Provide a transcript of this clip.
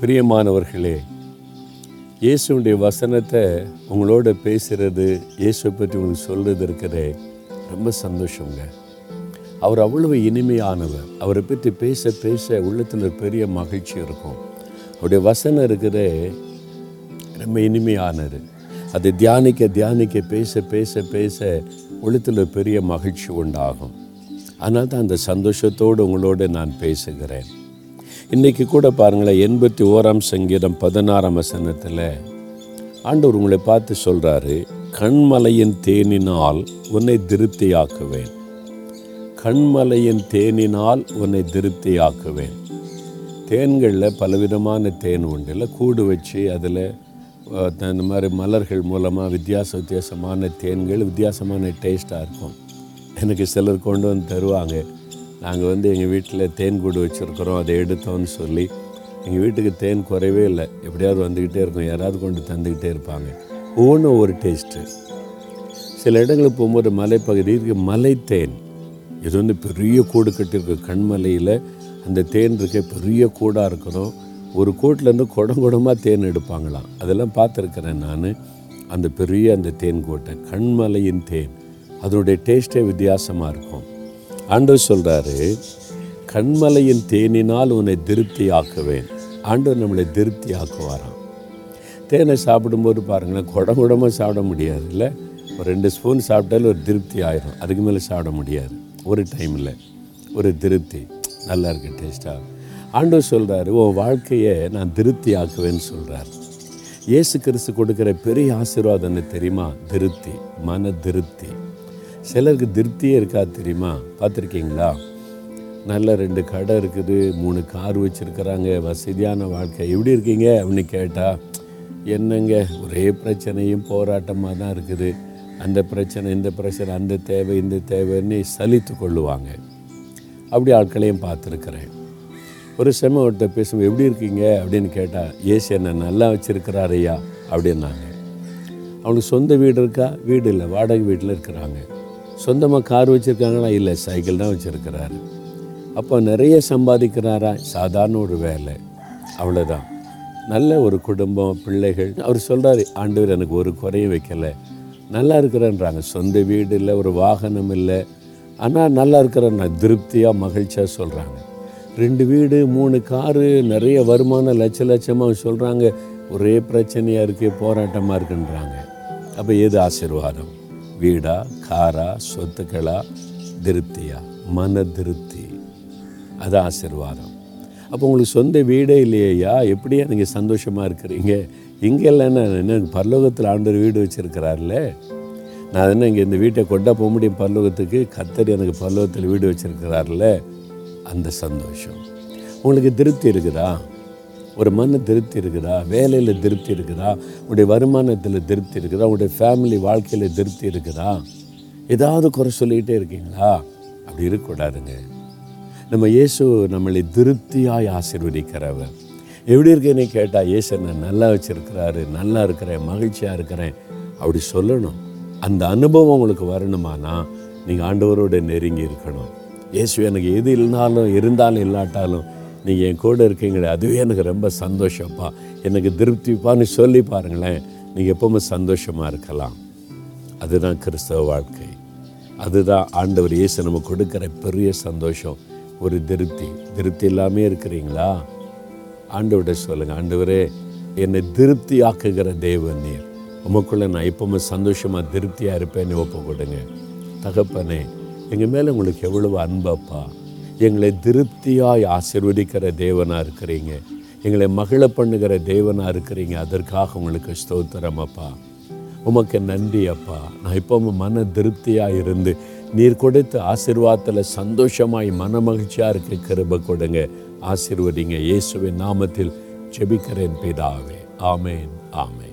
பிரியமானவர்களே இயேசுடைய வசனத்தை உங்களோட பேசுகிறது இயேசுவை பற்றி உங்களுக்கு சொல்கிறது இருக்கிறே ரொம்ப சந்தோஷங்க. அவர் அவ்வளவு இனிமையானவர். அவரை பற்றி பேச பேச உள்ளத்தில் ஒரு பெரிய மகிழ்ச்சி இருக்கும். அவருடைய வசனம் இருக்கிறே ரொம்ப இனிமையானது. அதை தியானிக்க தியானிக்க பேச பேச பேச உள்ளத்தில் ஒரு பெரிய மகிழ்ச்சி உண்டாகும். அதனால் தான் அந்த சந்தோஷத்தோடு உங்களோடு நான் பேசுகிறேன். இன்றைக்கி கூட பாருங்களேன் எண்பத்தி ஓராம் சங்கீதம் பதினாறாம் வசனத்தில் ஆண்டவர் உங்களை பார்த்து சொல்கிறாரு கண்மலையின் தேனினால் உன்னை திருப்தியாக்குவேன். கண்மலையின் தேனினால் உன்னை திருப்தியாக்குவேன். தேன்களில் பலவிதமான தேன் உண்டு. இல்லை கூடு வச்சு அதில் இந்த மாதிரி மலர்கள் மூலமாக வித்தியாச வித்தியாசமான தேன்கள் வித்தியாசமான டேஸ்ட்டாக இருக்கும். எனக்கு சிலர் கொண்டு வந்து தருவாங்க. நாங்கள் வந்து எங்கள் வீட்டில் தேன் கூடு வச்சுருக்குறோம் அதை எடுத்தோம்னு சொல்லி. எங்கள் வீட்டுக்கு தேன் குறைவே இல்லை. எப்படியாவது வந்துக்கிட்டே இருக்கும். யாராவது கொண்டு தந்துக்கிட்டே இருப்பாங்க. ஒவ்வொன்றும் ஒவ்வொரு டேஸ்ட்டு சில இடங்களுக்கு போகும்போது மலைப்பகுதிக்கு மலை தேன் இது வந்து பெரிய கூடு கட்டியிருக்கு. கண்மலையில் அந்த தேன் இருக்க பெரிய கூடாக இருக்கணும். ஒரு கூட்டிலேருந்து குடம் குடமாக தேன் எடுப்பாங்களாம். அதெல்லாம் பார்த்துருக்குறேன் நான். அந்த பெரிய அந்த தேன் கோட்டை கண்மலையின் தேன். அதனுடைய டேஸ்ட்டே வித்தியாசமாக இருக்கும். ஆண்டவர் சொல்கிறாரு கண்மலையின் தேனினால் உன்னை திருப்தி ஆக்குவேன் ஆண்டவர் நம்மளை திருப்தி ஆக்குவாராம் தேனை சாப்பிடும்போது பாருங்களேன் குடம் குடமாக சாப்பிட முடியாது இல்லை ஒரு ரெண்டு ஸ்பூன் சாப்பிட்டாலும் ஒரு திருப்தி ஆயிரும். அதுக்கு மேலே சாப்பிட முடியாது. ஒரு டைமில் ஒரு திருப்தி. நல்லா இருக்கு டேஸ்ட்டாக ஆண்டவர் சொல்கிறாரு உன் வாழ்க்கையை நான் திருப்தி ஆக்குவேன்னு சொல்கிறார் இயேசு கிறிஸ்து கொடுக்குற பெரிய ஆசீர்வாதம் என்ன தெரியுமா? திருப்தி. மன திருப்தி. சிலருக்கு திருப்தியே இருக்காது தெரியுமா? பார்த்துருக்கீங்களா? நல்ல ரெண்டு கடை இருக்குது மூணு கார் வச்சுருக்கிறாங்க வசதியான வாழ்க்கை. எப்படி இருக்கீங்க? அப்படின்னு கேட்டால் என்னங்க ஒரே பிரச்சனையும் போராட்டமாக தான் இருக்குது. அந்த பிரச்சனை இந்த பிரச்சனை அந்த தேவை இந்த தேவைன்னு சலித்து கொள்ளுவாங்க. அப்படி ஆட்களையும் பார்த்துருக்குறேன். ஒரு செம ஒருத்தர் பேசும் எப்படி இருக்கீங்க? அப்படின்னு கேட்டால் ஏசி என்ன நல்லா வச்சுருக்கிறாரையா அப்படின்னாங்க. அவனுக்கு சொந்த வீடு இருக்கா? வீடு இல்லை. வாடகை வீட்டில் இருக்கிறாங்க. சொந்தமாக கார் வச்சுருக்காங்களா? இல்லை சைக்கிள் தான் வச்சுருக்கிறாரு. அப்போ நிறைய சம்பாதிக்கிறாரா? சாதாரண ஒரு வேலை. அவ்வளோதான் நல்ல ஒரு குடும்பம் பிள்ளைகள். அவர் சொல்கிறாரு ஆண்டவர் எனக்கு ஒரு குறையும் வைக்கலை. நல்லா இருக்கிறேன்றாங்க. சொந்த வீடு இல்லை ஒரு வாகனம் இல்லை. ஆனால் நல்லா இருக்கிறேன் நான் திருப்தியாக மகிழ்ச்சியாக சொல்கிறாங்க ரெண்டு வீடு மூணு காரு நிறைய வருமானம் லட்ச லட்சமாக சொல்கிறாங்க ஒரே பிரச்சனையாக இருக்குது போராட்டமாக இருக்குன்றாங்க. அப்போ எது ஆசீர்வாதம்? வீடா காரா சொத்துக்களா? திருப்தியா? மன திருப்தி. அது ஆசீர்வாதம். அப்போ உங்களுக்கு சொந்த வீடே இல்லையா எப்படியா நீங்கள் சந்தோஷமாக இருக்கிறீங்க? இங்கே இல்லைன்னா என்ன பரலோகத்தில் ஆண்டவர் வீடு வச்சுருக்கிறார்ல நான் என்ன இங்கே இந்த வீட்டை கொண்டா போக முடியும் பரலோகத்துக்கு? கத்தர் எனக்கு பரலோகத்தில் வீடு வச்சுருக்கிறார்ல அந்த சந்தோஷம். உங்களுக்கு திருப்தி இருக்குதா? ஒரு மன திருப்தி இருக்குதா? வேலையில் திருப்தி இருக்குதா? உடைய வருமானத்தில் திருப்தி இருக்குதா? உடைய ஃபேமிலி வாழ்க்கையில் திருப்தி இருக்குதா? ஏதாவது குறை சொல்லிக்கிட்டே இருக்கீங்களா? அப்படி இருக்கக்கூடாதுங்க. நம்ம இயேசு நம்மளை திருப்தியாய் ஆசிர்வதிக்கிறவர். எப்படி இருக்கேன்னு கேட்டால் இயேசு என்ன நல்லா வச்சுருக்கிறாரு நல்லா இருக்கிறேன் மகிழ்ச்சியாக இருக்கிறேன். அப்படி சொல்லணும். அந்த அனுபவம் உங்களுக்கு வரணுமானா நீங்கள் ஆண்டவரோட நெருங்கி இருக்கணும். இயேசு எனக்கு எது இல்லைனாலும் இருந்தாலும் இல்லாட்டாலும் நீங்கள் என் கூட இருக்கீங்களே அதுவே எனக்கு ரொம்ப சந்தோஷப்பா. எனக்கு திருப்திப்பான்னு சொல்லி பாருங்களேன். நீங்கள் எப்பவுமே சந்தோஷமாக இருக்கலாம். அதுதான் கிறிஸ்தவ வாழ்க்கை. அதுதான் ஆண்டவர் இயேசு நம்ம கொடுக்குற பெரிய சந்தோஷம். ஒரு திருப்தி. திருப்தி இல்லாமே இருக்கிறீங்களா? ஆண்டவர்கிட்ட சொல்லுங்கள் ஆண்டவரே என்னை திருப்தி ஆக்குகிற தேவன் நீர். உமக்குள்ளே நான் எப்பவுமே சந்தோஷமாக திருப்தியாக இருப்பேன்னு ஒப்பு கொடுங்க தகப்பனே எங்கள் மேலே உங்களுக்கு எவ்வளவு அன்பப்பா. எங்களை திருப்தியாய் ஆசிர்வதிக்கிற தேவனாக இருக்கிறீங்க. எங்களை மகிழ பண்ணுகிற தேவனாக இருக்கிறீங்க. அதற்காக உங்களுக்கு ஸ்தோத்திரம் அப்பா. உமக்கு நன்றி அப்பா. நான் இப்போ மன திருப்தியாக இருந்து நீர் கொடுத்த ஆசிர்வாதத்தில் சந்தோஷமாய் மன மகிழ்ச்சியாக இருக்க கிருப கொடுங்க. ஆசிர்வதிங்க. இயேசுவின் நாமத்தில் செபிக்கிறேன் பிதாவே. ஆமேன். ஆமேன்.